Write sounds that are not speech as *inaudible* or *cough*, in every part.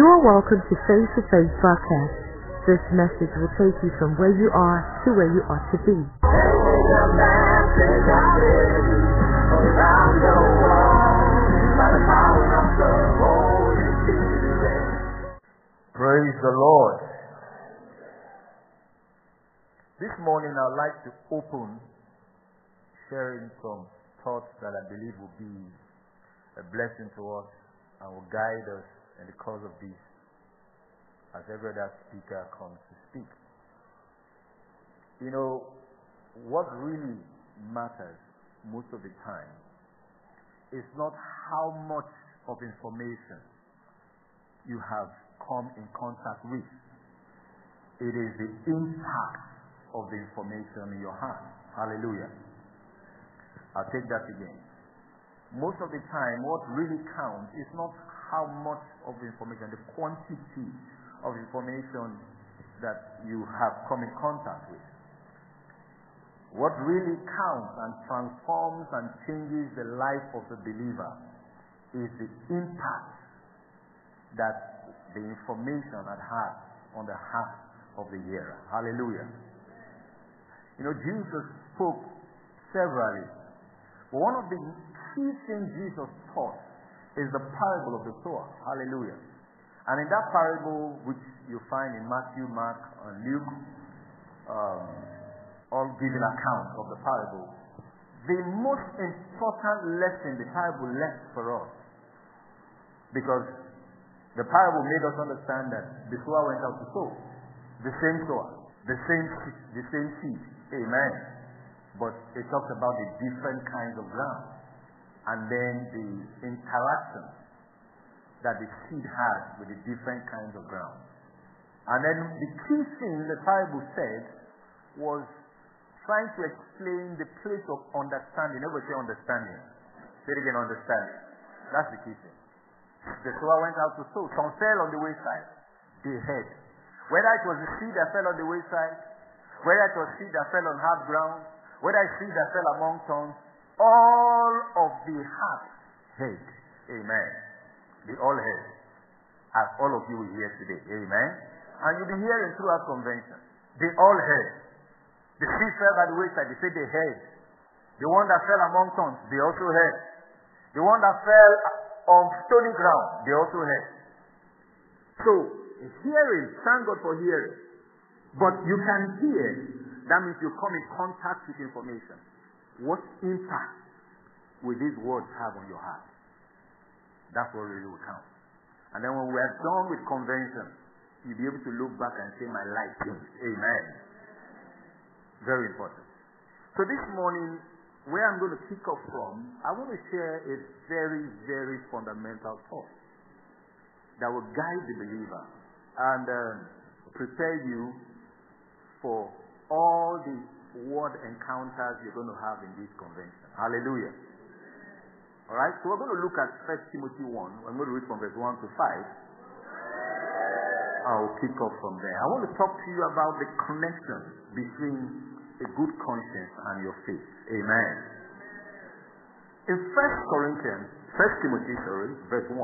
You are welcome to Face to Face broadcast. This message will take you from where you are to where you ought to be. Praise the Lord. This morning I'd like to open sharing some thoughts that I believe will be a blessing to us and will guide us in the course of this as every other speaker comes to speak. You know, what really matters most of the time is not how much of information you have come in contact with. It is the impact of the information in your heart. Hallelujah. I'll take that again. Most of the time, what really counts is not how much of the information, the quantity of information that you have come in contact with. What really counts and transforms and changes the life of the believer is the impact that the information had had on the heart of the hearer. Hallelujah. You know, Jesus spoke severally. One of the key things Jesus taught is the parable of the sower. Hallelujah. And in that parable, which you find in Matthew, Mark, and Luke, um, all giving accounts of the parable, the most important lesson the parable left for us, because the parable made us understand that the sower went out to sow, the same sower, the same the same seed, amen. But it talks about the different kinds of ground, and then the interaction that the seed has with the different kinds of ground. And then the key thing the Bible said was trying to explain the place of understanding. Everybody say understanding. Say it again, understanding. That's the key thing. The sower went out to sow. Some fell on the wayside. They heard. Whether it was the seed that fell on the wayside, whether it was seed that fell on hard ground, whether it's seed that fell among thorns, all of the heart heard. Amen. They all heard. As all of you will hear today. Amen. And you'll be hearing throughout convention. They all heard. The seed fell by the wayside. They say they heard. The one that fell among thorns, they also heard. The one that fell on stony ground, they also heard. So, hearing, thank God for hearing. But you can hear, that means you come in contact with information. What impact will these words have on your heart? That's what really will count. And then when we are done with convention, you'll be able to look back and say, My life changed. Amen. Very important. So this morning, where I'm going to kick off from, I want to share a very, very fundamental thought that will guide the believer and uh, prepare you for all the word encounters you're going to have in this convention. Hallelujah. All right, so we're going to look at 1 Timothy 1. I'm going to read from verse 1 to 5. I'll kick off from there. I want to talk to you about the connection between a good conscience and your faith. Amen. In 1 Corinthians, 1 Timothy, sorry, verse 1,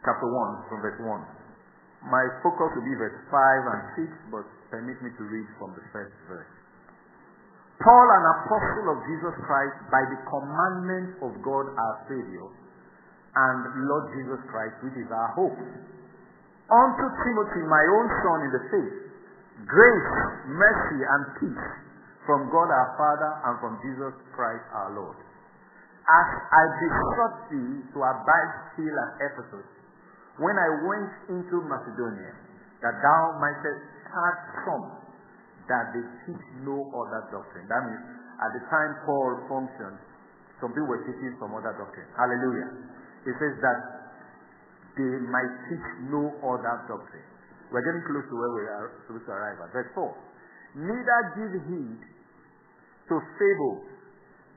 chapter 1, from verse 1. My focus will be verse 5 and 6, but permit me to read from the first verse. Paul, an apostle of Jesus Christ, by the commandment of God our Savior, and Lord Jesus Christ, which is our hope. Unto Timothy, my own son in the faith, grace, mercy, and peace from God our Father and from Jesus Christ our Lord. As I besought thee to abide still at Ephesus, when I went into Macedonia, that thou mightest start from that they teach no other doctrine. That means at the time Paul functioned, some people were teaching some other doctrine. Hallelujah. It says that they might teach no other doctrine. We're getting close to where we are supposed to arrive at. Verse 4. Neither give heed to fables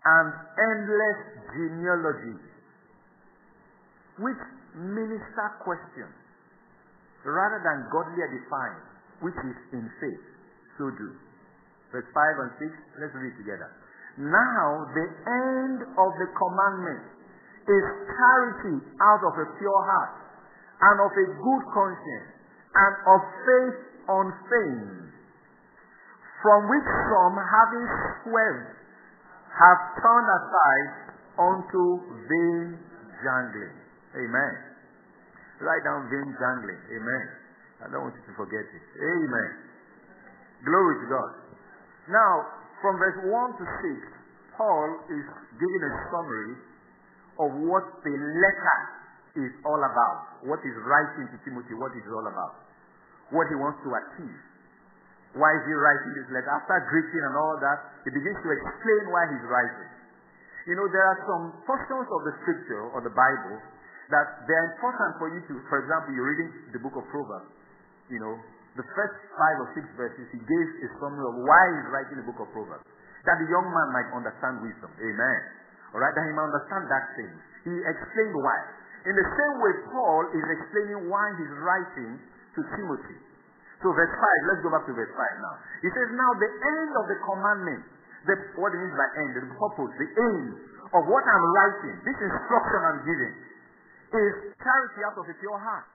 and endless genealogies, which minister questions, rather than godly edifying, which is in faith so do. Verse 5 and 6, let's read together. Now the end of the commandment is charity out of a pure heart and of a good conscience, and of faith unfeigned, from which some, having swerved, have turned aside unto vain jangling. Amen. Write down vain jangling. Amen. I don't want you to forget it. Amen. Glory to God. Now, from verse 1 to 6, Paul is giving a summary of what the letter is all about. What is writing to Timothy, what is all about. What he wants to achieve. Why is he writing this letter? After greeting and all that, he begins to explain why he's writing. You know, there are some portions of the scripture or the Bible that they're important for you to, for example, you're reading the book of Proverbs. You know, the first five or six verses, he gave a summary of why he's writing the book of Proverbs. That the young man might understand wisdom. Amen. Alright, that he might understand that thing. He explained why. In the same way, Paul is explaining why he's writing to Timothy. So verse 5, let's go back to verse 5 now. He says, Now the end of the commandment, the, what it means by end, the purpose, the aim of what I'm writing, this instruction I'm giving, is charity out of a pure heart.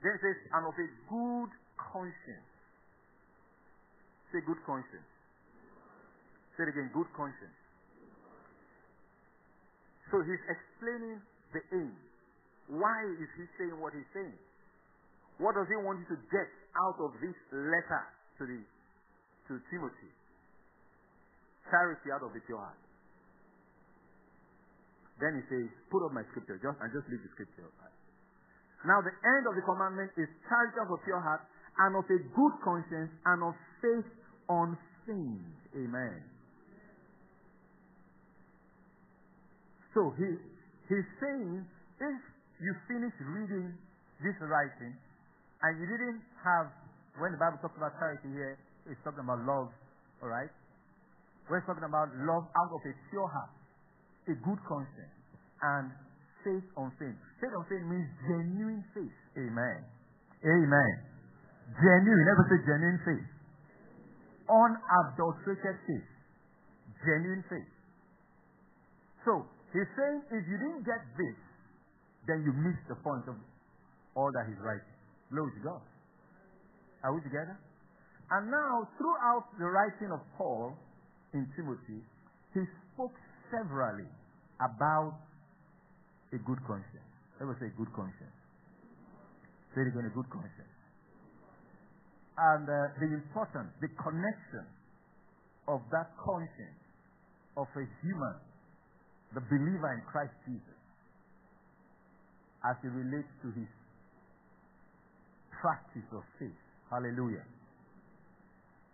Then it says, and of a good conscience. Say good conscience. Say it again, good conscience. So he's explaining the aim. Why is he saying what he's saying? What does he want you to get out of this letter to the to Timothy? Charity out of the pure heart. Then he says, put up my scripture, just and just read the scripture. Now the end of the commandment is charity out of pure heart and of a good conscience and of faith unfeigned. Amen. So he he's saying if you finish reading this writing and you didn't have when the Bible talks about charity here, it's talking about love, all right? We're talking about love out of a pure heart, a good conscience, and faith on faith. Faith on faith means genuine faith. Amen. Amen. Genuine. Never say genuine faith. Unadulterated faith. Genuine faith. So, he's saying if you didn't get this, then you miss the point of all that he's writing. Glory to God. Are we together? And now, throughout the writing of Paul in Timothy, he spoke severally about a good conscience. Us say good conscience. Say it again, a good conscience. And uh, the importance, the connection of that conscience of a human, the believer in Christ Jesus, as it relates to his practice of faith. Hallelujah.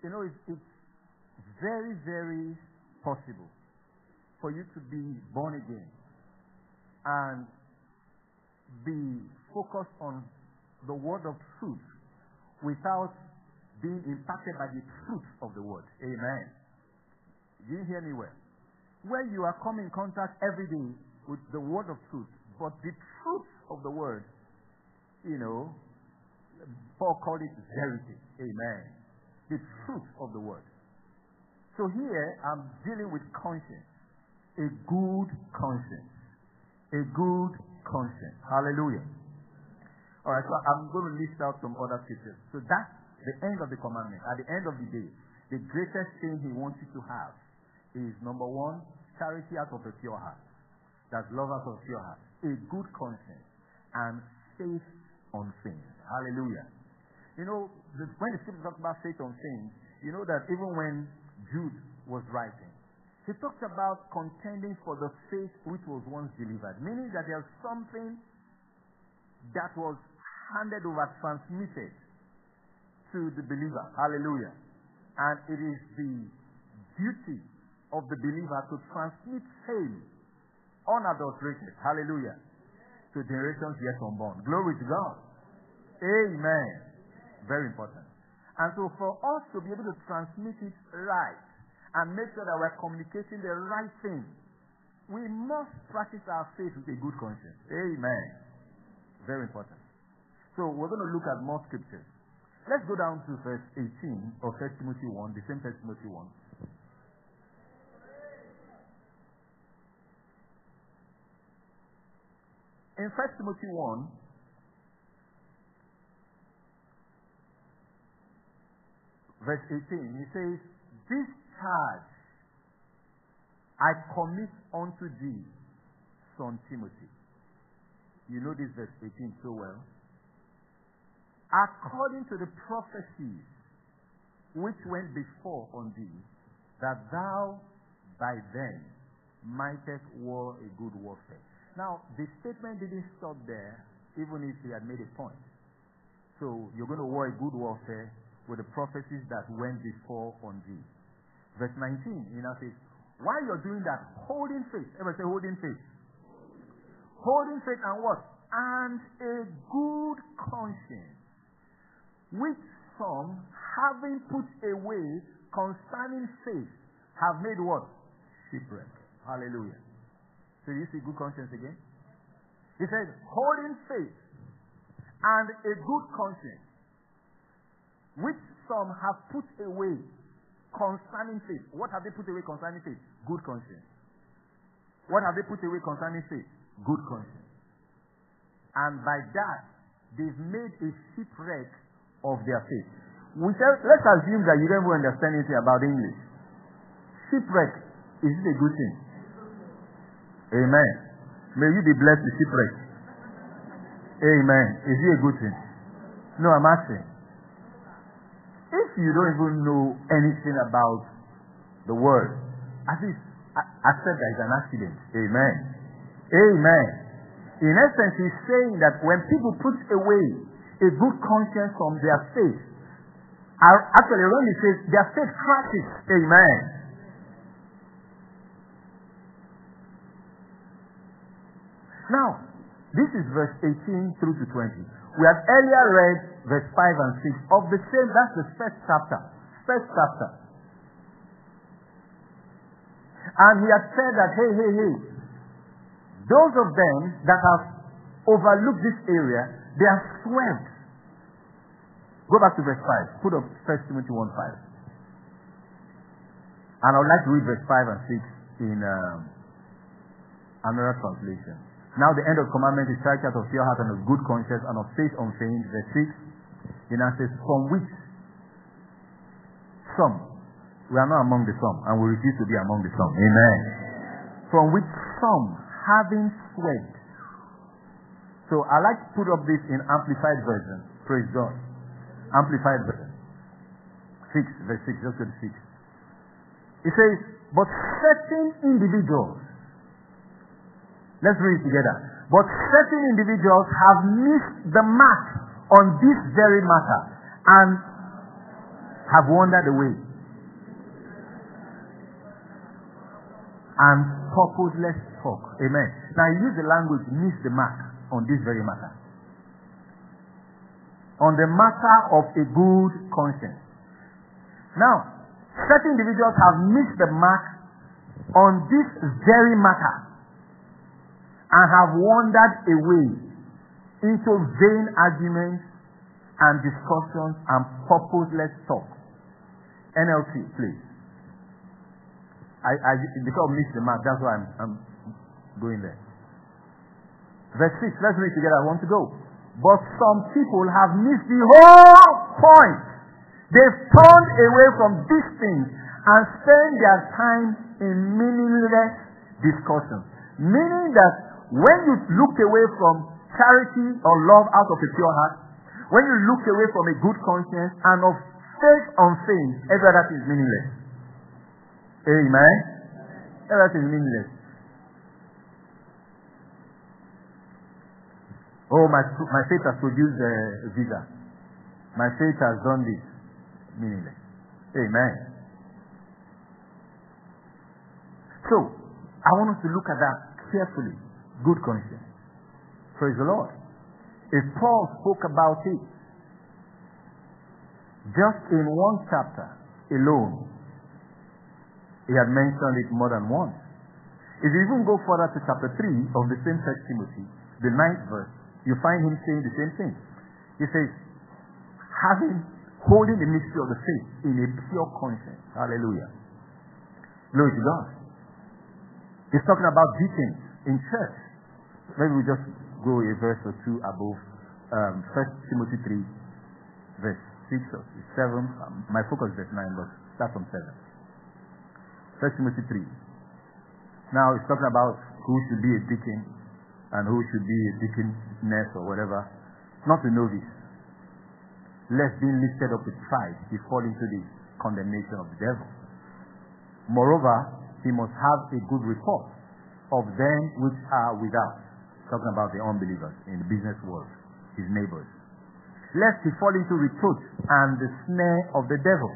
You know, it's, it's very, very possible for you to be born again and be focused on the word of truth without being impacted by the truth of the word. Amen. You hear me well. Where you are coming in contact every day with the word of truth, but the truth of the word, you know, Paul called it verity. Amen. The truth of the word. So here I'm dealing with conscience. A good conscience. A good conscience. Hallelujah. Alright, so I'm going to list out some other scriptures. So that's the end of the commandment. At the end of the day, the greatest thing he wants you to have is number one, charity out of a pure heart. That's love out of pure heart. A good conscience and faith on things. Hallelujah. You know, the, when the scripture talks about faith on things, you know that even when Jude was writing, he talked about contending for the faith which was once delivered, meaning that there's something that was handed over, transmitted to the believer. Hallelujah. And it is the duty of the believer to transmit faith unadulterated. Hallelujah. To generations yet unborn. Glory to God. Amen. Very important. And so for us to be able to transmit it right and make sure that we're communicating the right thing, we must practice our faith with a good conscience. Amen. Very important. So we're going to look at more scriptures. Let's go down to verse 18 of 1 Timothy 1, the same 1 Timothy 1. In 1 Timothy 1, verse 18, he says, This charge I commit unto thee, son Timothy. You know this verse 18 so well. According to the prophecies which went before on thee, that thou by them mightest war a good warfare. Now, the statement didn't stop there, even if he had made a point. So, you're going to war a good warfare with the prophecies that went before on thee. Verse 19, he now says, while you're doing that, holding faith. Everybody say holding faith. Holding faith and what? And a good conscience, which some, having put away concerning faith, have made what? Shipwreck. Hallelujah. So you see good conscience again? He said, holding faith and a good conscience, which some have put away concerning faith. What have they put away concerning faith? Good conscience. What have they put away concerning faith? Good conscience. And by that, they've made a shipwreck of their faith. We shall, let's assume that you don't even understand anything about English. Shipwreck, is it a good thing? Amen. May you be blessed with shipwreck. Amen. Is it a good thing? No, I'm asking. If you don't even know anything about the world, at least accept that it's an accident. Amen. Amen. In essence, he's saying that when people put away a good conscience from their faith, actually, when he says their faith crashes. Amen. Now, this is verse 18 through to 20. We had earlier read verse 5 and 6 of the same, that's the first chapter. First chapter. And he had said that, hey, hey, hey, those of them that have overlooked this area, they are swept. Go back to verse 5. Put up 1 Timothy 1 5. And I would like to read verse 5 and 6 in um, another translation. Now the end of commandment is strike out of pure heart and of good conscience and of faith unfeigned. Verse 6. He now says, from which some, we are not among the some, and we refuse to be among the some. Amen. From which some, having sweat. So I like to put up this in amplified version. Praise God. Amplified version. 6, verse 6, just go to 6. It says, but certain individuals Let's read it together. But certain individuals have missed the mark on this very matter and have wandered away. And purposeless talk. Amen. Now use the language miss the mark on this very matter. On the matter of a good conscience. Now, certain individuals have missed the mark on this very matter and have wandered away into vain arguments and discussions and purposeless talk. NLT, please. I, I because I missed the mark, that's why I'm, I'm going there. Verse 6, let's read together. I want to go. But some people have missed the whole point. They've turned away from these things and spend their time in meaningless discussions. Meaning that when you look away from charity or love out of a pure heart, when you look away from a good conscience and of faith on faith, every other thing is meaningless. Amen. Everything is meaningless. Oh, my, my faith has produced eh, a visa. My faith has done this. Meaningless. Amen. So, I want us to look at that carefully good conscience. Praise the Lord. If Paul spoke about it just in one chapter alone, he had mentioned it more than once. If you even go further to chapter 3 of the same First Timothy, the ninth verse, you find him saying the same thing. He says, having holding the mystery of the faith in a pure conscience. Hallelujah. Glory to God. He's talking about deacons in church. Maybe we just go a verse or two above um, 1 Timothy 3, verse 6 or 7. Um, my focus is verse 9, but start from 7. First Timothy 3. Now it's talking about who should be a deacon and who should be a deaconess or whatever. Not to know this. Lest being lifted up with pride, he fall into the condemnation of the devil. Moreover, he must have a good report of them which are without. Talking about the unbelievers in the business world, his neighbors. Lest he fall into reproach and the snare of the devil.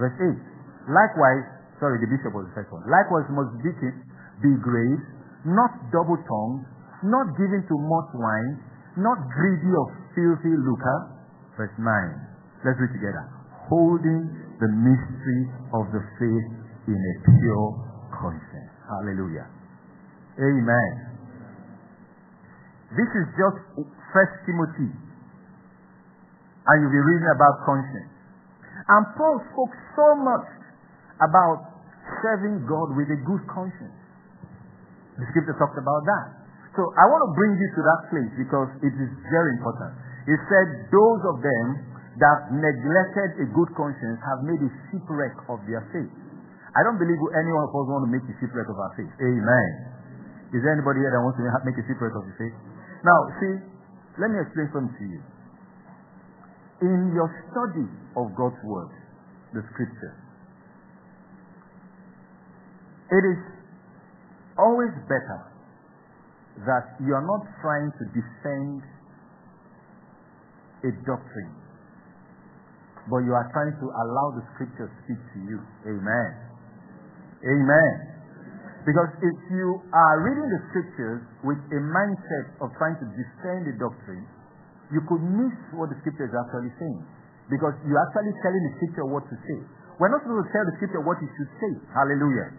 Verse 8. Likewise, sorry, the bishop was the first one. Likewise must deacons be grave, not double tongued, not given to much wine, not greedy of filthy lucre. Verse 9. Let's read together. Holding the mystery of the faith in a pure conscience. Hallelujah. Amen. This is just First Timothy. And you'll be reading about conscience. And Paul spoke so much about serving God with a good conscience. The scripture talked about that. So I want to bring you to that place because it is very important. He said, Those of them that neglected a good conscience have made a shipwreck of their faith. I don't believe any one of us want to make a shipwreck of our faith. Amen. Is there anybody here that wants to make a shipwreck of his faith? Now, see, let me explain something to you. In your study of God's Word, the Scripture, it is always better that you are not trying to defend a doctrine, but you are trying to allow the Scripture speak to you. Amen. Amen. Because if you are reading the scriptures with a mindset of trying to defend the doctrine, you could miss what the scripture is actually saying. Because you're actually telling the scripture what to say. We're not supposed to tell the scripture what it should say. Hallelujah.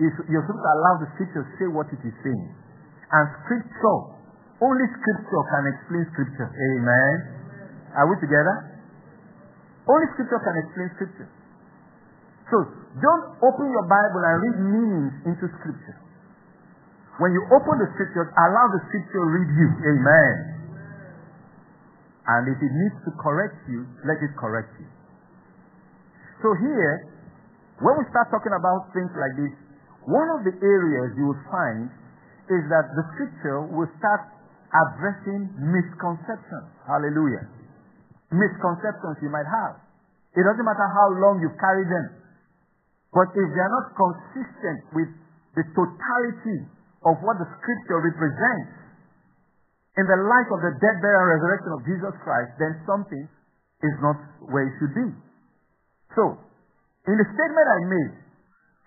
You're supposed to allow the scripture to say what it is saying. And scripture, only scripture can explain scripture. Amen. Are we together? Only scripture can explain scripture. So don't open your Bible and read meanings into scripture. When you open the scriptures, allow the scripture to read you. Amen. And if it needs to correct you, let it correct you. So here, when we start talking about things like this, one of the areas you will find is that the scripture will start addressing misconceptions. Hallelujah. Misconceptions you might have. It doesn't matter how long you carry them. But if they are not consistent with the totality of what the scripture represents in the light of the death, burial, and resurrection of Jesus Christ, then something is not where it should be. So, in the statement I made,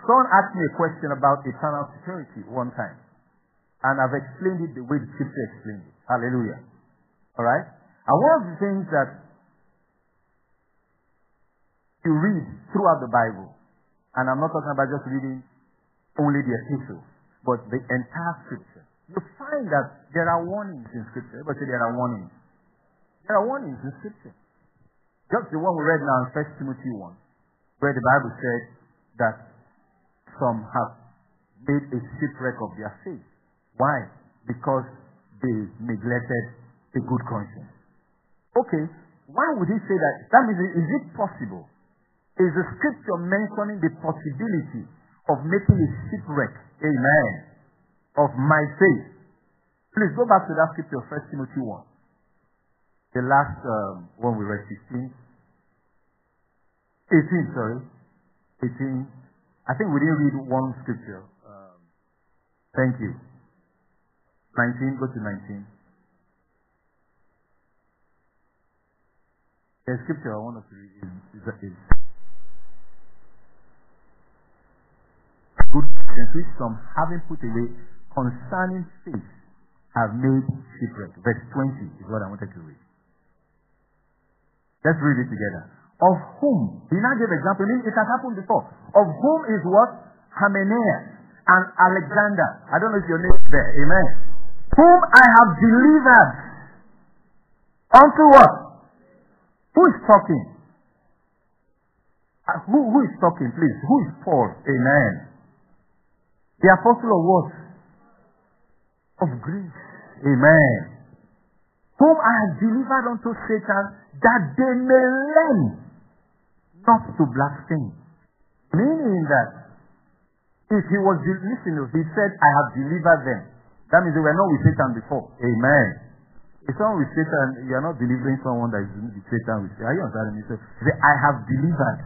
someone asked me a question about eternal security one time. And I've explained it the way the scripture explained it. Hallelujah. Alright? And one of the things that you read throughout the Bible and I'm not talking about just reading only the epistles, but the entire scripture. You find that there are warnings in scripture. Everybody say there are warnings. There are warnings in scripture. Just the one we read now in 1 Timothy 1, where the Bible said that some have made a shipwreck of their faith. Why? Because they neglected a good conscience. Okay, why would he say that? That means, is it possible is the scripture mentioning the possibility of making a shipwreck, amen, of my faith. Please go back to that scripture, 1 Timothy 1. The last um, one we read, 16. 18, sorry. 18. I think we didn't read one scripture. Um, thank you. 19, go to 19. The scripture I want us to read is, is, is good Christians which some having put away concerning faith have made shipwreck. Verse 20 is what I wanted to read. Let's read it together. Of whom, he now gave example, it has happened before. Of whom is what? Hymenaeus and Alexander. I don't know if your name is there. Amen. Whom I have delivered unto what? Who is talking? Uh, who, who is talking, please? Who is Paul? Amen. The apostle of what? Of grace. Amen. Whom I have delivered unto Satan, that they may learn not to blaspheme. Meaning that if he was listening, he said, I have delivered them. That means they were not with Satan before. Amen. If someone with Satan, you are not delivering someone that is with Satan with Are you understanding me? So, say, I have delivered.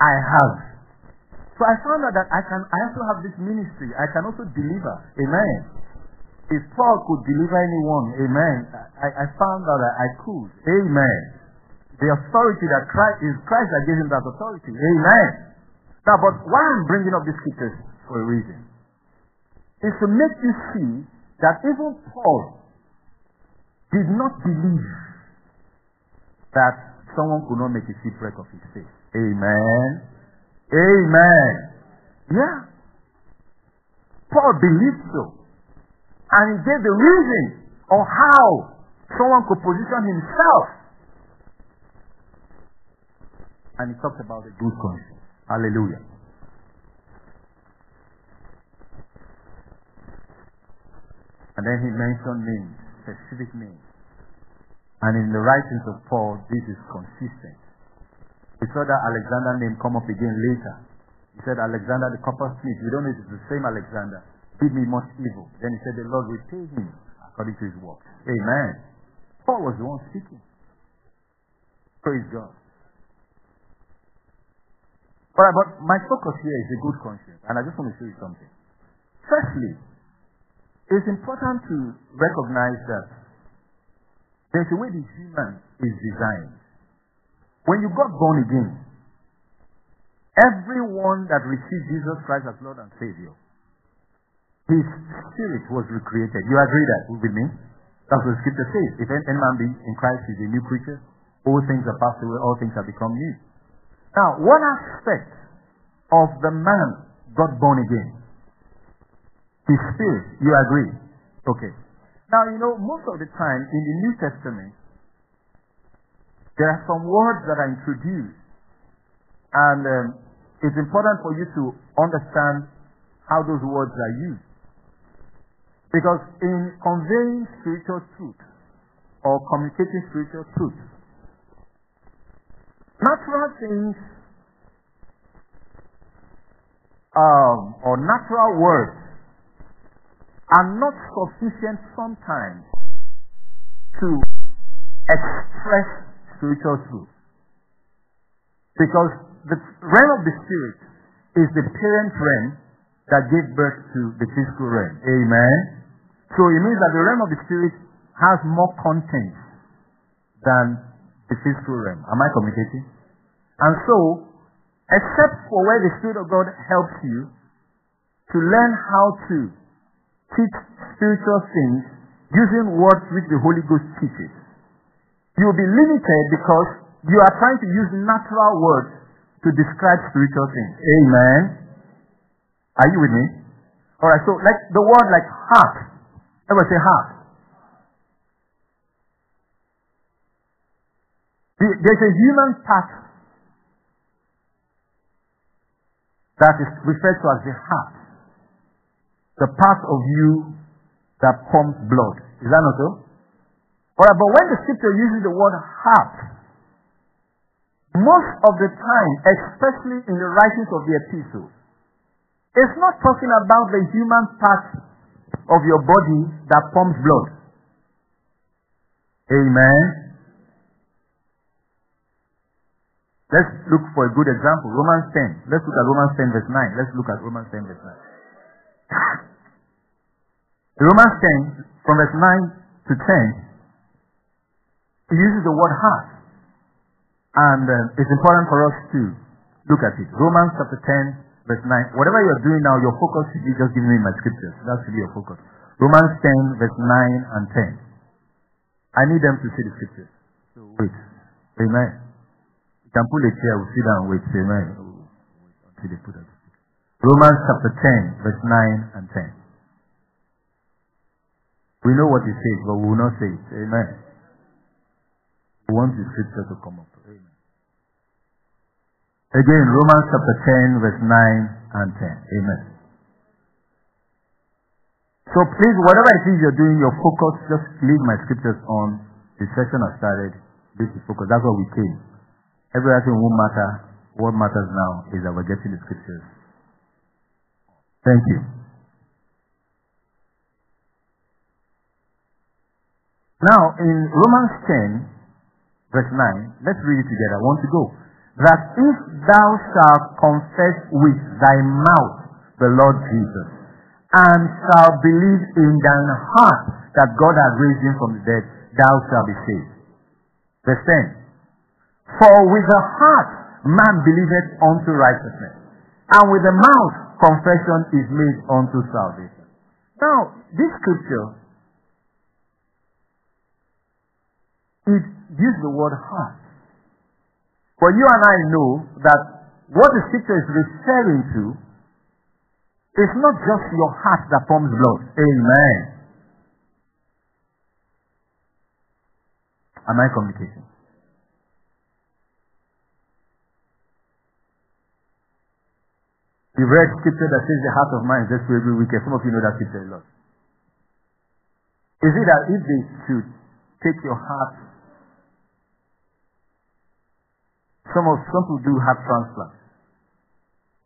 I have. So I found out that I can I also have this ministry. I can also deliver. Amen. If Paul could deliver anyone, amen. I, I found out that I could. Amen. The authority that Christ is Christ that gave him that authority. Amen. Now, but why I'm bringing up these scriptures for a reason is to make you see that even Paul did not believe that someone could not make a shipwreck of his faith. Amen. Amen. Yeah. Paul believed so. And he gave the reason of how someone could position himself. And he talked about the good conscience. Hallelujah. And then he mentioned names, specific names. And in the writings of Paul, this is consistent. We saw that Alexander name come up again later. He said, Alexander the coppersmith. We don't know if it's the same Alexander. Did me much evil. Then he said, the Lord will pay him according to his works. Amen. Paul was the one speaking. Praise God. Alright, but my focus here is a good conscience. And I just want to show you something. Firstly, it's important to recognize that there's a way the human is designed. When you got born again, everyone that received Jesus Christ as Lord and Savior, his spirit was recreated. You agree that with me? That's what scripture says. If any man be in Christ, is a new creature. All things are passed away, all things have become new. Now, what aspect of the man got born again? His spirit. You agree? Okay. Now, you know, most of the time in the New Testament, there are some words that are introduced, and um, it's important for you to understand how those words are used. Because in conveying spiritual truth or communicating spiritual truth, natural things um, or natural words are not sufficient sometimes to express spiritual truth. Because the realm of the spirit is the parent realm that gave birth to the physical realm. Amen. So it means that the realm of the spirit has more content than the physical realm. Am I communicating? And so, except for where the Spirit of God helps you to learn how to teach spiritual things using words which the Holy Ghost teaches, you will be limited because you are trying to use natural words to describe spiritual things. Amen. Are you with me? Alright, so like the word like heart. Everybody say heart. There's a human part that is referred to as the heart. The part of you that pumps blood. Is that not so? Alright, but when the scripture uses the word heart, most of the time, especially in the writings of the epistles, it's not talking about the human part of your body that pumps blood. Amen. Let's look for a good example. Romans 10. Let's look at Romans 10 verse 9. Let's look at Romans 10 verse 9. *laughs* Romans 10 from verse 9 to 10 he uses the word heart. And uh, it's important for us to look at it. Romans chapter 10, verse 9. Whatever you're doing now, your focus should be just giving me my scriptures. That should be your focus. Romans 10, verse 9 and 10. I need them to see the scriptures. So wait. Amen. You can pull a chair, we'll sit down and wait. Amen. Until they put it. Romans chapter 10, verse 9 and 10. We know what it says, but we will not say it. Amen. We want the scripture to come up. Amen. Again, Romans chapter 10, verse 9 and 10. Amen. So please, whatever it is you're doing, your focus, just leave my scriptures on. The session has started. This is focus. That's what we came. Everything won't matter. What matters now is that we're getting the scriptures. Thank you. Now, in Romans 10, verse 9, let's read it together. I want to go. That if thou shalt confess with thy mouth the Lord Jesus, and shalt believe in thine heart that God has raised him from the dead, thou shalt be saved. Verse 10. For with the heart man believeth unto righteousness, and with the mouth confession is made unto salvation. Now, this scripture, it uses the word heart. But you and I know that what the scripture is referring to is not just your heart that pumps blood. Amen. Am I communicating? You've read scripture that says the heart of man is desperately wicked. Some of you know that scripture a lot. Is it that if they should take your heart, some of some people do heart transplant.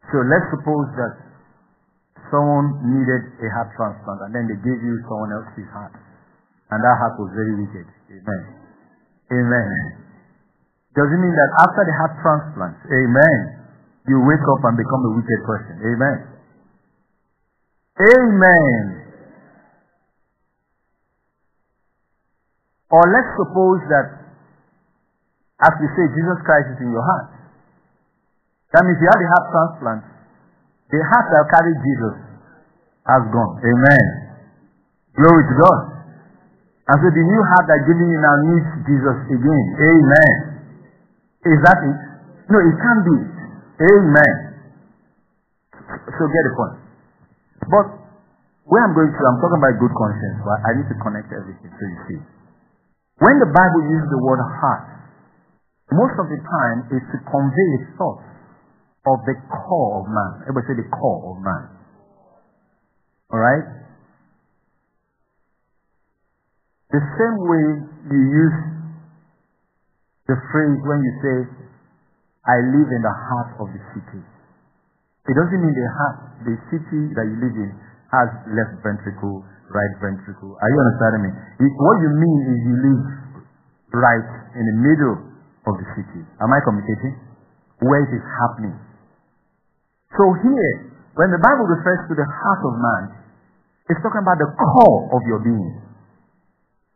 So let's suppose that someone needed a heart transplant and then they gave you someone else's heart. And that heart was very wicked. Amen. Amen. Does it mean that after the heart transplant, amen, you wake up and become a wicked person. Amen. Amen. Or let's suppose that, as we say, Jesus Christ is in your heart. That means you had a heart transplant. The heart that carried Jesus has gone. Amen. Glory to God. And so the new heart that giving you now needs Jesus again. Amen. Is that it? No, it can't be. Amen. So get the point. But where I'm going to, I'm talking about good conscience, but I need to connect everything so you see. When the Bible uses the word heart, most of the time is to convey a thought of the core of man. Everybody say the core of man. Alright? The same way you use the phrase when you say, I live in the heart of the city. It doesn't mean the heart, the city that you live in has left ventricle, right ventricle. Are you understanding me? What you mean is you live right in the middle of the city. Am I communicating? Where it is happening. So here, when the Bible refers to the heart of man, it's talking about the core of your being.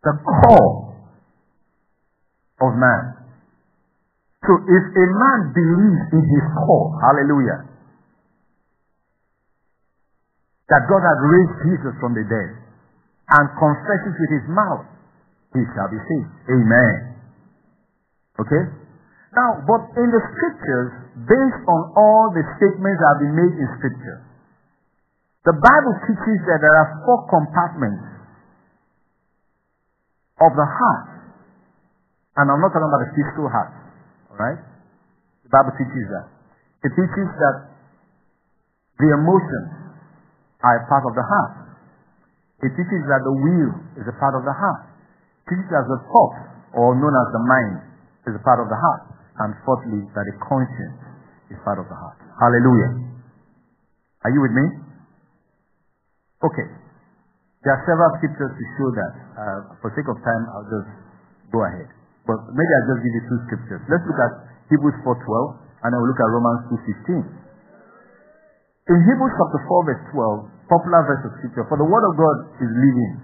The core of man. So if a man believes in his core, hallelujah, that God has raised Jesus from the dead and confesses with his mouth, he shall be saved. Amen. Okay? Now, but in the scriptures, based on all the statements that have been made in scripture, the Bible teaches that there are four compartments of the heart. And I'm not talking about the physical heart. Right? The Bible teaches that. It teaches that the emotions are a part of the heart. It teaches that the will is a part of the heart. It teaches that the thought, or known as the mind, is a part of the heart. And fourthly, that the conscience is part of the heart. Hallelujah. Are you with me? Okay. There are several scriptures to show that. Uh, for sake of time, I'll just go ahead. But maybe I'll just give you two scriptures. Let's look at Hebrews 4.12 and then we'll look at Romans 2.15. In Hebrews chapter 4 verse 12, popular verse of scripture, for the word of God is living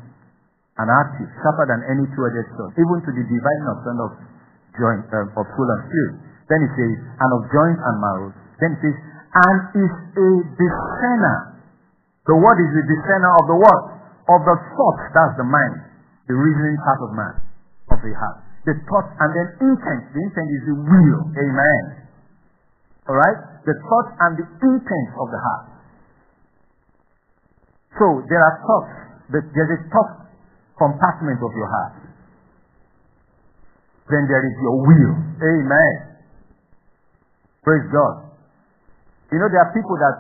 and active, sharper than any two-edged sword, even to the dividing of of joint uh, of soul and spirit. Then it says, and of joints and marrow. Then it says, and is a discerner. The word is a discerner of the what? Of the thoughts, that's the mind, the reasoning part of man, of the heart the thought, and then intent. The intent is the will. Amen. Alright? The thought and the intent of the heart. So there are thoughts. There's a thought compartment of your heart. Then there is your will. Amen. Praise God. You know, there are people that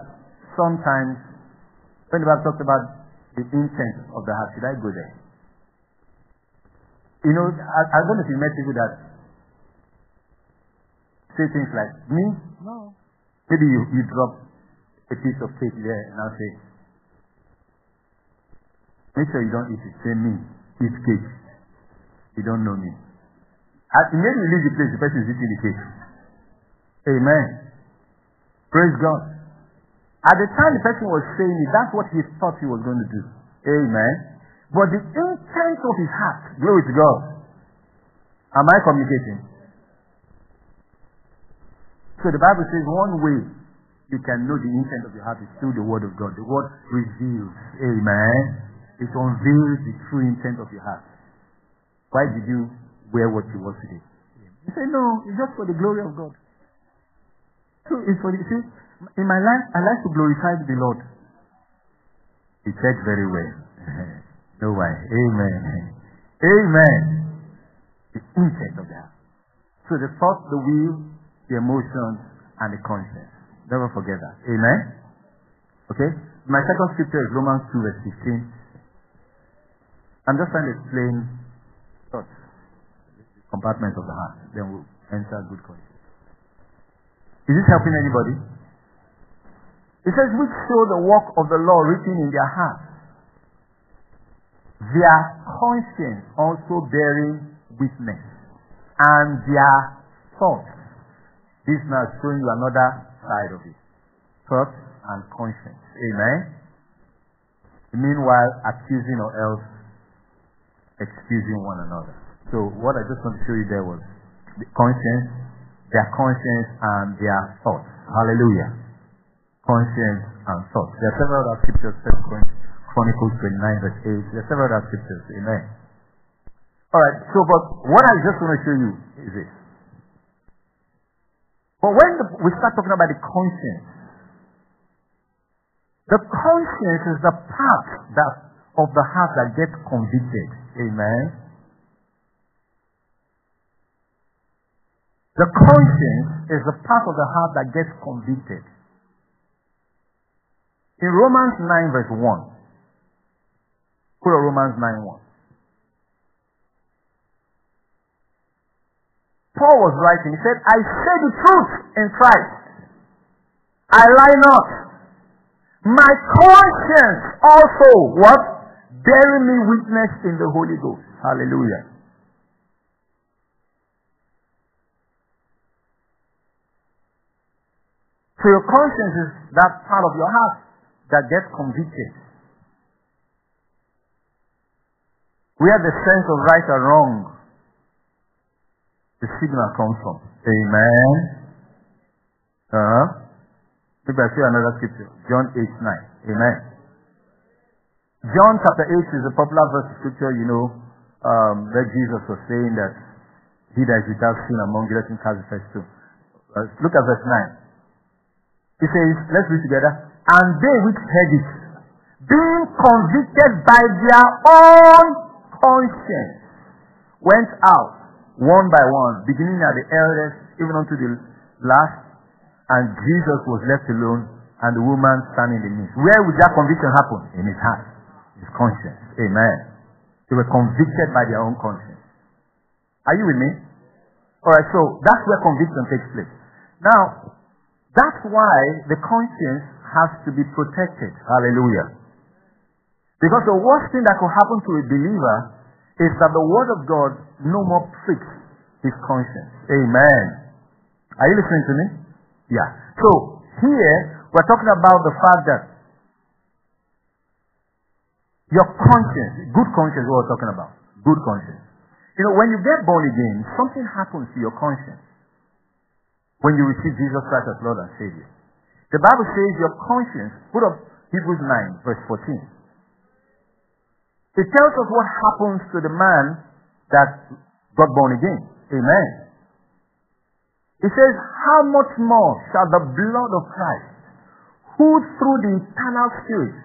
sometimes, when the Bible talks about the intent of the heart, should I go there? You know, I, I don't know if you met people that say things like, me? No. Maybe you, you drop a piece of cake there and I'll say, make sure you don't eat it. Say me, eat cake. You don't know me. As immediately leave the place, the person is eating the cake. Amen. Praise God. At the time the person was saying it, that's what he thought he was going to do. Amen. But the intent of his heart, glory to God. Am I communicating? So the Bible says one way you can know the intent of your heart is through the word of God. The word reveals. Amen. It unveils the true intent of your heart. Why did you wear what you wore today? You say, no, it's just for the glory of God. So it's for the, see, in my life, I like to glorify the Lord. He said very well. *laughs* no way. Amen. *laughs* Amen. The intent of that. So the thought, the will, the emotions, and the conscience. Never forget that. Amen. Okay? My second scripture is Romans 2 verse 15. I'm just trying to explain compartment of the heart. Then we'll enter good conscience. Is this helping anybody? It says, which show the work of the law written in their hearts. Their conscience also bearing witness. And their thoughts. This now is showing you another side of it. Thoughts and conscience. Amen. Meanwhile, accusing or else excusing one another. So what I just want to show you there was the conscience their conscience and their thoughts. Hallelujah. Conscience and thoughts. There are several other scriptures, Second Chronicles 29 verse 8. There are several other scriptures. Amen. Alright, so but what I just want to show you is this. But when the, we start talking about the conscience, the conscience is the part that of the heart that gets convicted. Amen. The conscience is the part of the heart that gets convicted. In Romans 9 verse 1, put a Romans 9 1. Paul was writing, he said, I say the truth in Christ. I lie not. My conscience also, what? Bearing me witness in the Holy Ghost. Hallelujah. So your conscience is that part of your heart that gets convicted. Where the sense of right or wrong, the signal comes from. Amen. Uh-huh. Maybe I see another scripture. John 8, 9. Amen. John chapter 8 is a popular verse of scripture, you know, um, where Jesus was saying that he that is without sin among you, let him cast the first stone. Uh, look at verse 9. He says, let's read together. And they which heard it, being convicted by their own conscience, went out one by one, beginning at the eldest, even unto the last, and Jesus was left alone, and the woman standing in the midst. Where would that conviction happen? In his heart, his conscience. Amen. They were convicted by their own conscience. Are you with me? Alright, so that's where conviction takes place. Now, that's why the conscience has to be protected. Hallelujah. Because the worst thing that could happen to a believer is that the word of God no more pricks his conscience. Amen. Are you listening to me? Yeah. So here we're talking about the fact that your conscience, good conscience what we're talking about. Good conscience. You know, when you get born again, something happens to your conscience when you receive Jesus Christ as Lord and Savior. The Bible says your conscience, put up Hebrews 9, verse 14. It tells us what happens to the man that got born again. Amen. It says, How much more shall the blood of Christ, who through the eternal Spirit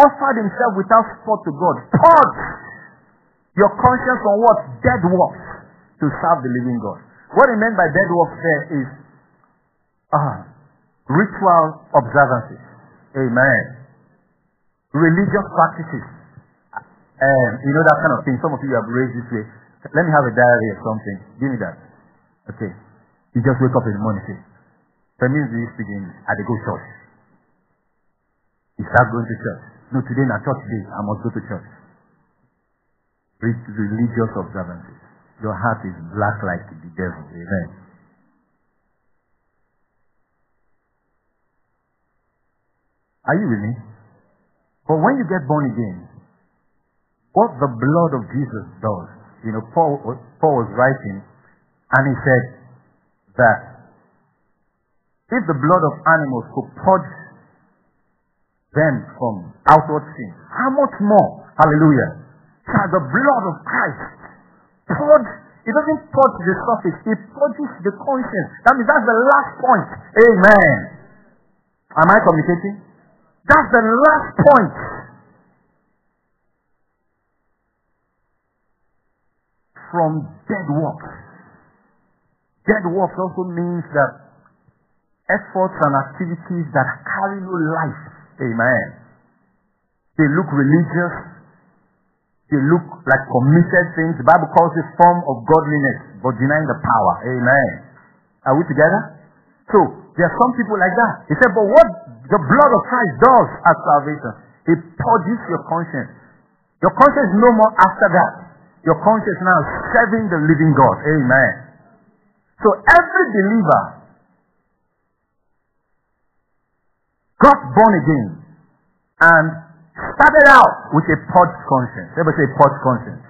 offered himself without spot to God, purge your conscience from what? Dead works to serve the living God. What he meant by dead works there is uh, ritual observances. Amen. Religious practices. Um, you know that kind of thing. Some of you have raised this way. Let me have a diary or something. Give me that. Okay. You just wake up in the morning and say, Permits do you speak English? I go church. You start going to church. No, today not church day. I must go to church. Religious observances. Your heart is black like the devil. Amen. Are you with me? But when you get born again, what the blood of Jesus does, you know, Paul, Paul was writing and he said that if the blood of animals could purge them from outward sin, how much more, hallelujah, shall the blood of Christ purge it doesn't purge the surface, it purges the conscience. That means that's the last point. Amen. Am I communicating? That's the last point. From dead works. Dead works also means that efforts and activities that carry no life. Amen. They look religious. They look like committed things. The Bible calls it form of godliness, but denying the power. Amen. Are we together? So, there are some people like that. He said, but what the blood of Christ does at salvation, it purges your conscience. Your conscience no more after that. Your conscience now is serving the living God. Amen. So every believer got born again and started out with a purged conscience. Everybody say purged conscience.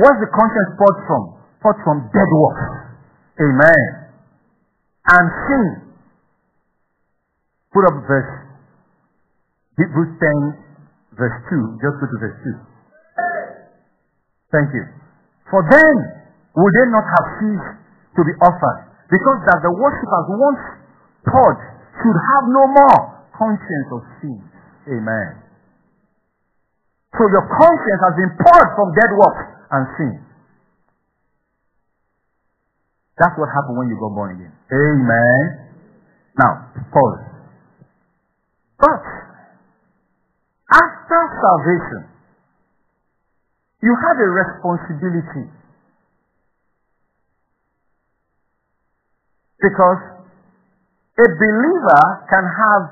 What's the conscience purged from? Purged from dead works. Amen. And sin Put up verse Hebrews 10, verse 2. Just go to verse 2. Thank you. For then would they not have ceased to be offered, because that the worshippers once purged should have no more conscience of sin. Amen. So your conscience has been purged from dead works and sin. That's what happened when you got born again. Amen. Now, pause. But after salvation, you have a responsibility. Because a believer can have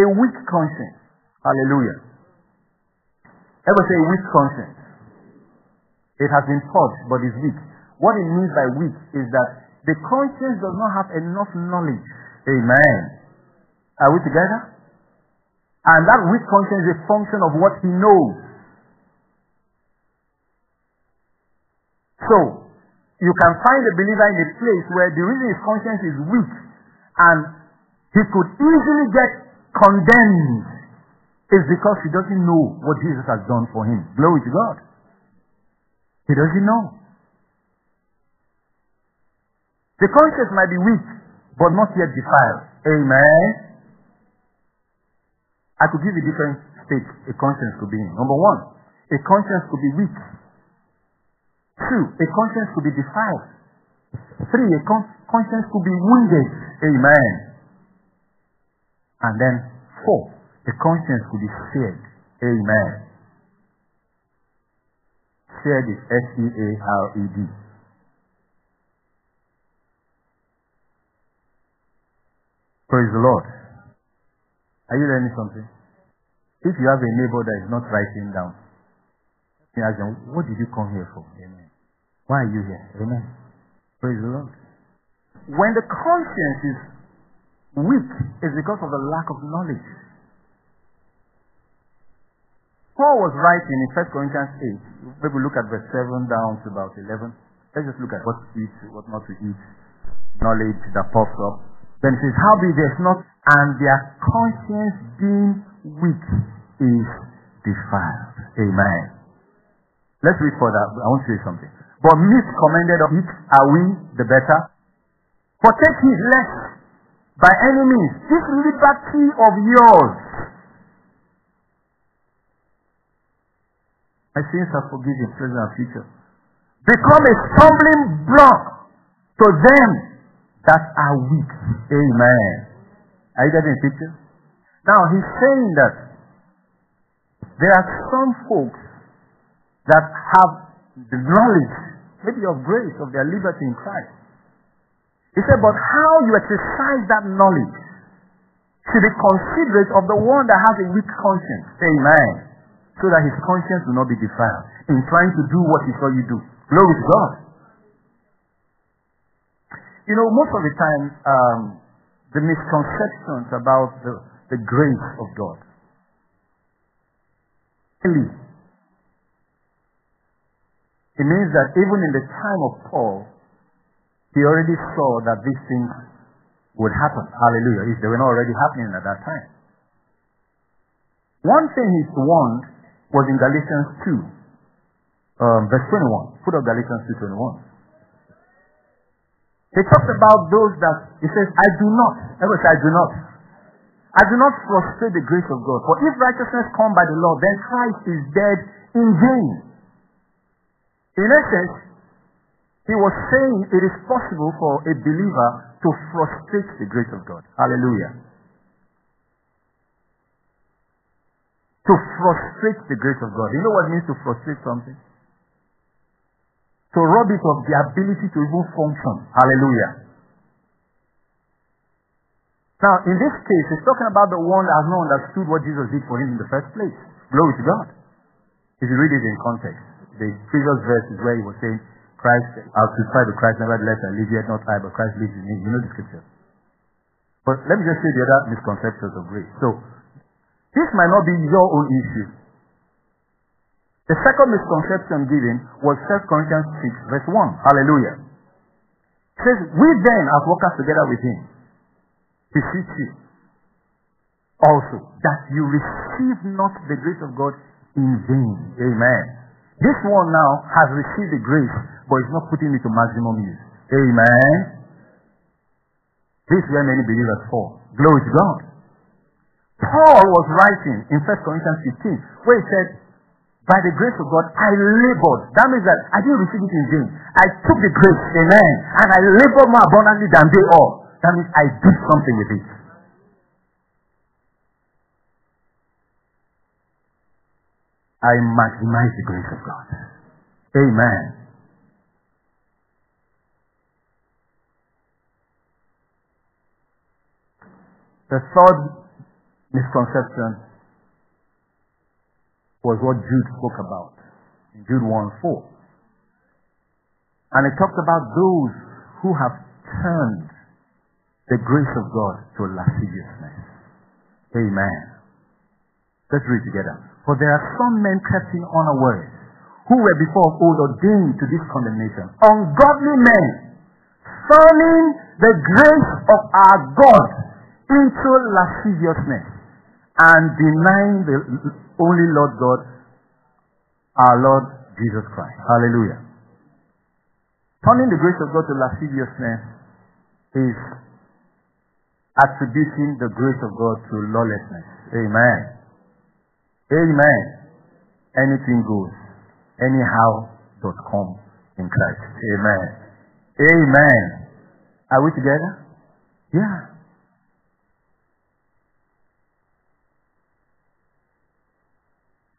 a weak conscience. Hallelujah. Ever say weak conscience? It has been purged, but is weak. What it means by weak is that the conscience does not have enough knowledge. Amen are we together? And that weak conscience is a function of what he knows. So, you can find a believer in a place where the reason his conscience is weak and he could easily get condemned is because he doesn't know what Jesus has done for him. Glory to God. He doesn't know. The conscience might be weak, but not yet defiled. Amen. I could give you different states a conscience could be in. Number one, a conscience could be weak. Two, a conscience could be defiled. Three, a con- conscience could be wounded. Amen. And then four, a conscience could be seared. Amen. Seared is S-E-A-R-E-D. Praise the Lord. Are you learning something? If you have a neighbor that is not writing down, you ask them, what did you come here for? Amen. Why are you here? Amen. Praise the Lord. When the conscience is weak, it's because of the lack of knowledge. Paul was writing in 1 Corinthians 8. Maybe look at verse 7 down to about 11. Let's just look at what to eat, what not to eat, knowledge that pops up. Then it says, How be there's not and their conscience being weak is defiled. Amen. Let's read further. I want to say something. But meat commended of it are we the better? For take heed lest by any means this liberty of yours my sins are forgiven, present and future. Become a stumbling block to them that are weak. Amen. Are you getting a picture? Now he's saying that there are some folks that have the knowledge, maybe of grace, of their liberty in Christ. He said, but how you exercise that knowledge should be considerate of the one that has a weak conscience. Amen. So that his conscience will not be defiled in trying to do what he saw you do. Glory to God. You know, most of the time, um, the misconceptions about the, the grace of God. Really, it means that even in the time of Paul, he already saw that these things would happen. Hallelujah. If they were not already happening at that time. One thing he warned was in Galatians 2, um, verse 21. Put up Galatians 2 21. He talks about those that, he says, I do not. Everybody say, I do not. I do not frustrate the grace of God. For if righteousness come by the law, then Christ is dead in vain. In essence, he was saying it is possible for a believer to frustrate the grace of God. Hallelujah. To frustrate the grace of God. You know what it means to frustrate something? To rob it of the ability to even function. Hallelujah. Now, in this case, he's talking about the one that has not understood what Jesus did for him in the first place. Glory to God. If you read it in context, the previous verse is where he was saying, Christ, I'll crucify to Christ, nevertheless I live yet not I, but Christ lives in me. You know the scripture. But let me just say the other misconceptions of grace. So, this might not be your own issue. The second misconception given was 1 Corinthians 6, verse 1. Hallelujah. It says, We then, as workers together with him, beseech you also that you receive not the grace of God in vain. Amen. This one now has received the grace, but is not putting it to maximum use. Amen. This is where many believers fall. Glory to God. Paul was writing in 1 Corinthians 15, where he said, By the grace of God, I labored. That means that I didn't receive it in vain. I took the grace, amen, and I labored more abundantly than they all. That means I did something with it. I maximize the grace of God. Amen. The third misconception was what Jude spoke about in Jude 1 4. And it talked about those who have turned the grace of God to lasciviousness. Amen. Let's read together. For there are some men kept in unawares, who were before of old ordained to this condemnation. Ungodly men, turning the grace of our God into lasciviousness and denying the only Lord God, our Lord Jesus Christ. Hallelujah. Turning the grace of God to lasciviousness is attributing the grace of God to lawlessness. Amen. Amen. Anything goes. Anyhow.com in Christ. Amen. Amen. Are we together? Yeah.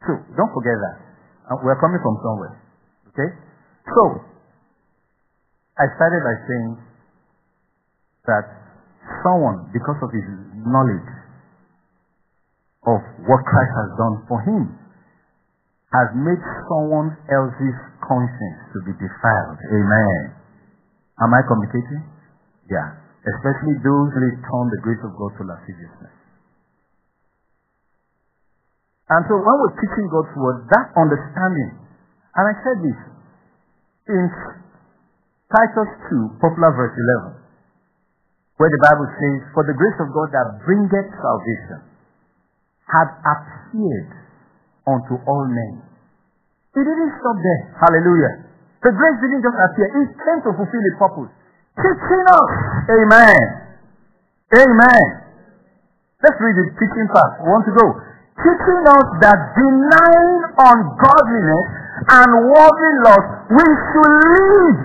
So, don't forget that. Uh, we're coming from somewhere. Okay? So, I started by saying that someone, because of his knowledge, of what Christ has done for him has made someone else's conscience to be defiled. Amen. Am I communicating? Yeah. Especially those who return the grace of God to lasciviousness. And so when we're teaching God's word, that understanding, and I said this in Titus 2, popular verse 11, where the Bible says, For the grace of God that bringeth salvation had appeared unto all men. It didn't stop there. Hallelujah. The grace didn't just appear. It came to fulfill its purpose. Teaching us. Amen. Amen. Let's read the teaching part. We want to go. Teaching us that denying ungodliness and worldly lust, we should live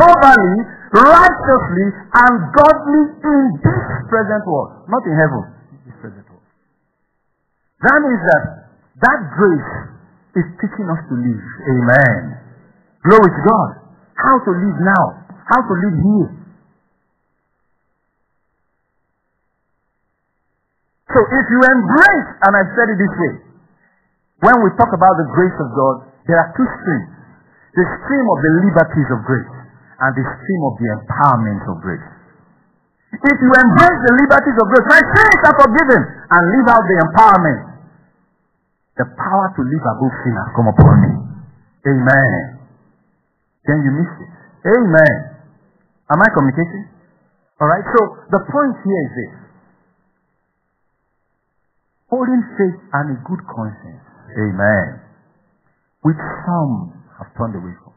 soberly, righteously, and godly in this present world. Not in heaven. That means that that grace is teaching us to live. Amen. Glory to God. how to live now, how to live here. So if you embrace, and I've said it this way, when we talk about the grace of God, there are two streams. The stream of the liberties of grace and the stream of the empowerment of grace. If you embrace the liberties of grace, my sins are forgiven, and live out the empowerment, the power to live above sin has come upon me. Amen. Then you miss it. Amen. Am I communicating? Alright, so the point here is this. Holding faith and a good conscience. Amen. Which some have turned away from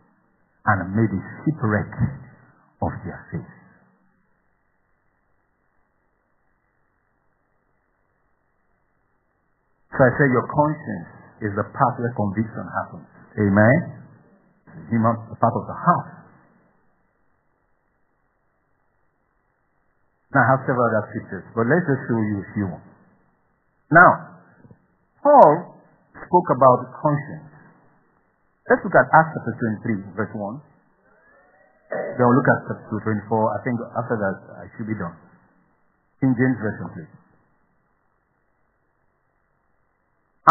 and made a shipwreck of their faith. So I say your conscience is the part where conviction happens. Amen. Human, the part of the heart. Now I have several other scriptures, but let's just show you a few. Now, Paul spoke about conscience. Let's look at Acts chapter 23, verse 1. Then we'll look at chapter 24. I think after that uh, I should be done. King James Version, please.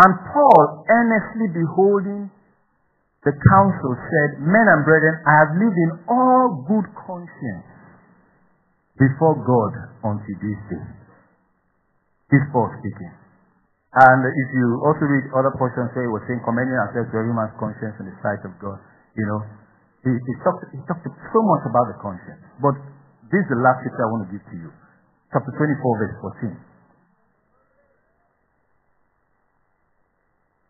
And Paul, earnestly beholding the council, said, Men and brethren, I have lived in all good conscience before God unto this day. This Paul speaking. And if you also read other portions where he was saying, commending ourselves to every man's conscience in the sight of God, you know, he, he, talked, he talked so much about the conscience. But this is the last scripture I want to give to you. Chapter 24, verse 14.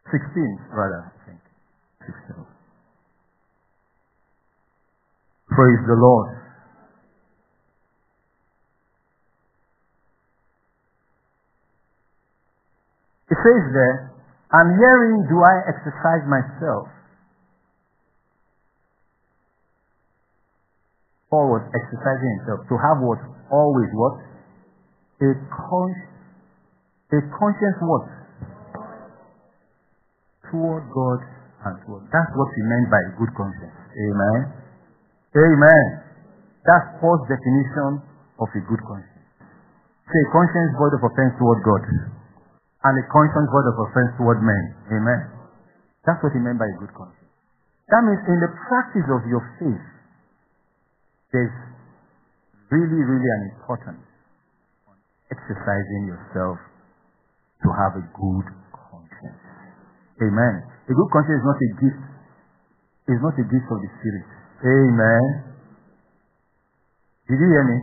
16, rather, I think. 16. Praise the Lord. It says there, and herein do I exercise myself. Paul was exercising himself to have what? Always what? A, con- a conscience what? Toward God and toward. That's what he meant by a good conscience. Amen. Amen. That's Paul's definition of a good conscience. Say, conscience void of offense toward God and a conscience void of offense toward men. Amen. That's what he meant by a good conscience. That means in the practice of your faith, there's really, really an importance on exercising yourself to have a good conscience. Amen. A good conscience is not a gift. It's not a gift of the Spirit. Amen. Did you hear me?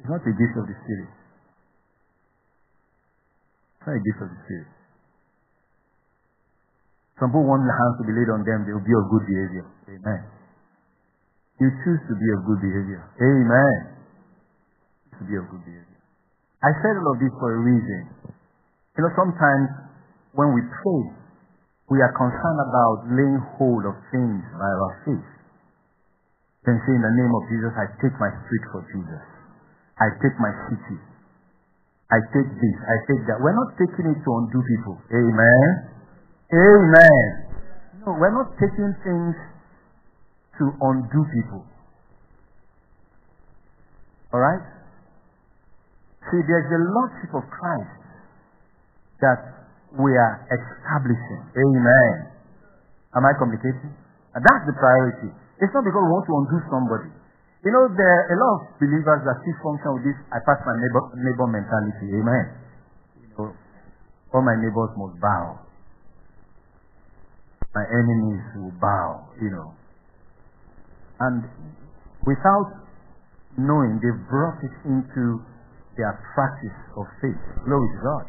It's not a gift of the Spirit not a gift of the Spirit. Some people want the hands to be laid on them, they will be of good behavior. Amen. You choose to be of good behavior. Amen. To be of good behavior. I said all of this for a reason. You know, sometimes when we pray, we are concerned about laying hold of things by our faith. Then say, in the name of Jesus, I take my street for Jesus. I take my city. I take this, I take that. We're not taking it to undo people. Amen. Amen. No, we're not taking things to undo people. Alright? See, there's a lordship of Christ that we are establishing. Amen. Am I communicating? And that's the priority. It's not because we want to undo somebody. You know, there are a lot of believers that still function with this I pass my neighbor, neighbor mentality. Amen. You know, all my neighbors must bow. My enemies will bow, you know. And without knowing, they've brought it into their practice of faith. Glory to God.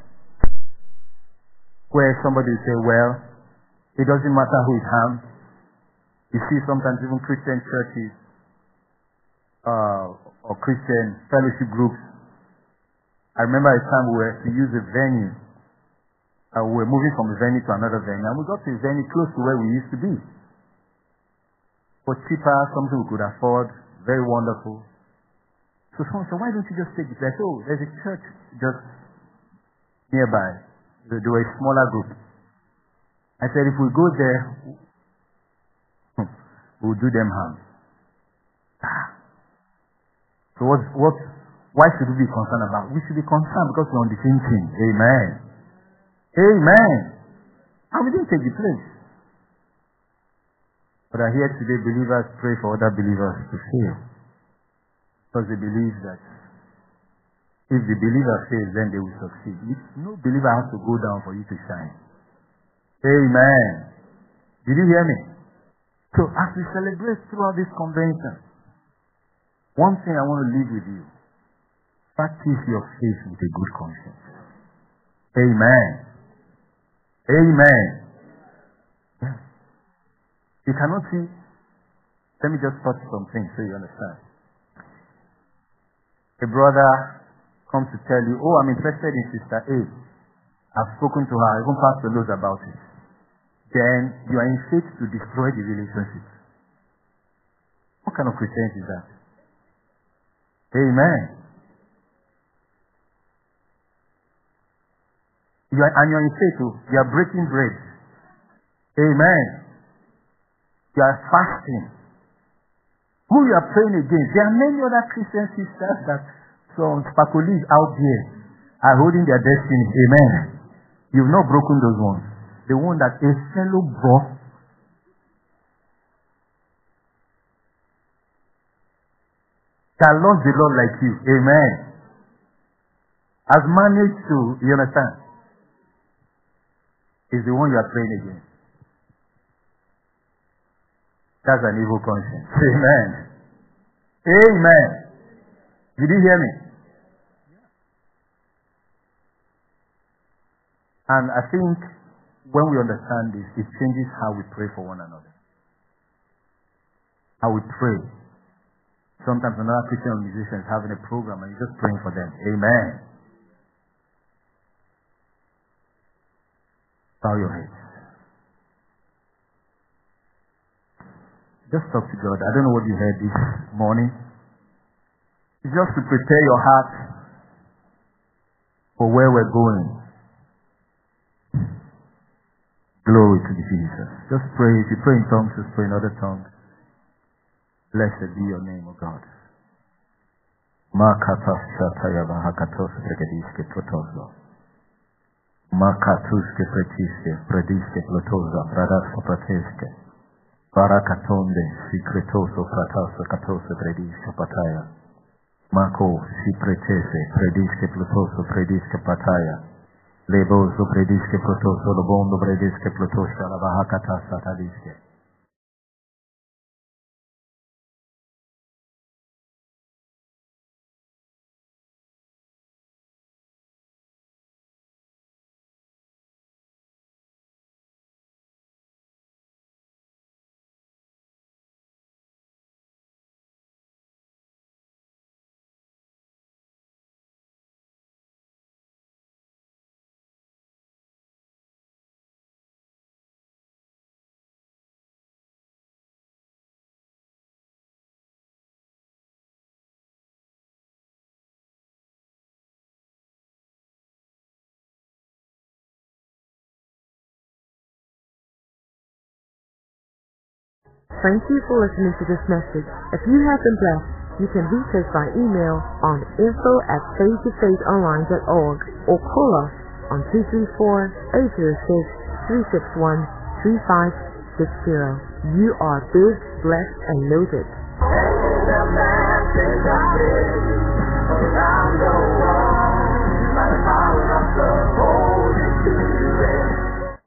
Where somebody will say, well, it doesn't matter who is harmed. You see sometimes even Christian churches uh, or Christian fellowship groups. I remember a time we were to use a venue. Uh, we were moving from a venue to another venue, and we got to a venue close to where we used to be. For cheaper, something we could afford, very wonderful. So someone said, why don't you just take it? I said, oh, there's a church just nearby. They were a smaller group. I said, if we go there, *laughs* we'll do them harm. So what, what, why should we be concerned about? We should be concerned because we're on the same team. Amen. Amen. And we didn't take the place. But I hear today believers pray for other believers to fail. Because they believe that if the believer fails, then they will succeed. No believer has to go down for you to shine. Amen. Did you hear me? So as we celebrate throughout this convention, one thing I want to leave with you. Practice your faith with a good conscience. Amen. Amen. You cannot see. Let me just touch some things so you understand. A brother comes to tell you, Oh, I'm interested in Sister A. I've spoken to her, I even Pastor knows about it then you are in faith to destroy the relationship. What kind of Christianity is that? Amen. You are, and you're in faith, to, you are breaking bread. Amen. You are fasting. Who you are praying against? There are many other Christian sisters that some spacolis out there are holding their destiny. Amen. You've not broken those ones the one that a fellow bro that loves the Lord like you. Amen. Has managed to, you understand? Is the one you are praying against. That's an evil conscience. *laughs* Amen. Amen. Did you hear me? And I think when we understand this, it changes how we pray for one another. How we pray. Sometimes another Christian musician is having a program and you're just praying for them. Amen. Bow your heads. Just talk to God. I don't know what you heard this morning. It's just to prepare your heart for where we're going. Glory to Jesus. Just pray. If you pray in tongues, just pray in other tongues. Blessed be your name, O God. Makatuske pretiske, prediske plotoza, katoso prediske pataya. Mako, si pretese, prediske plotoso, prediske pataya. Lebo suprediske proto solobondo prediske shalabahakata satadiske. Thank you for listening to this message. If you have been blessed, you can reach us by email on info at faithtofaithonline.org or call us on 234-806-361-3560. You are big, blessed, and noted.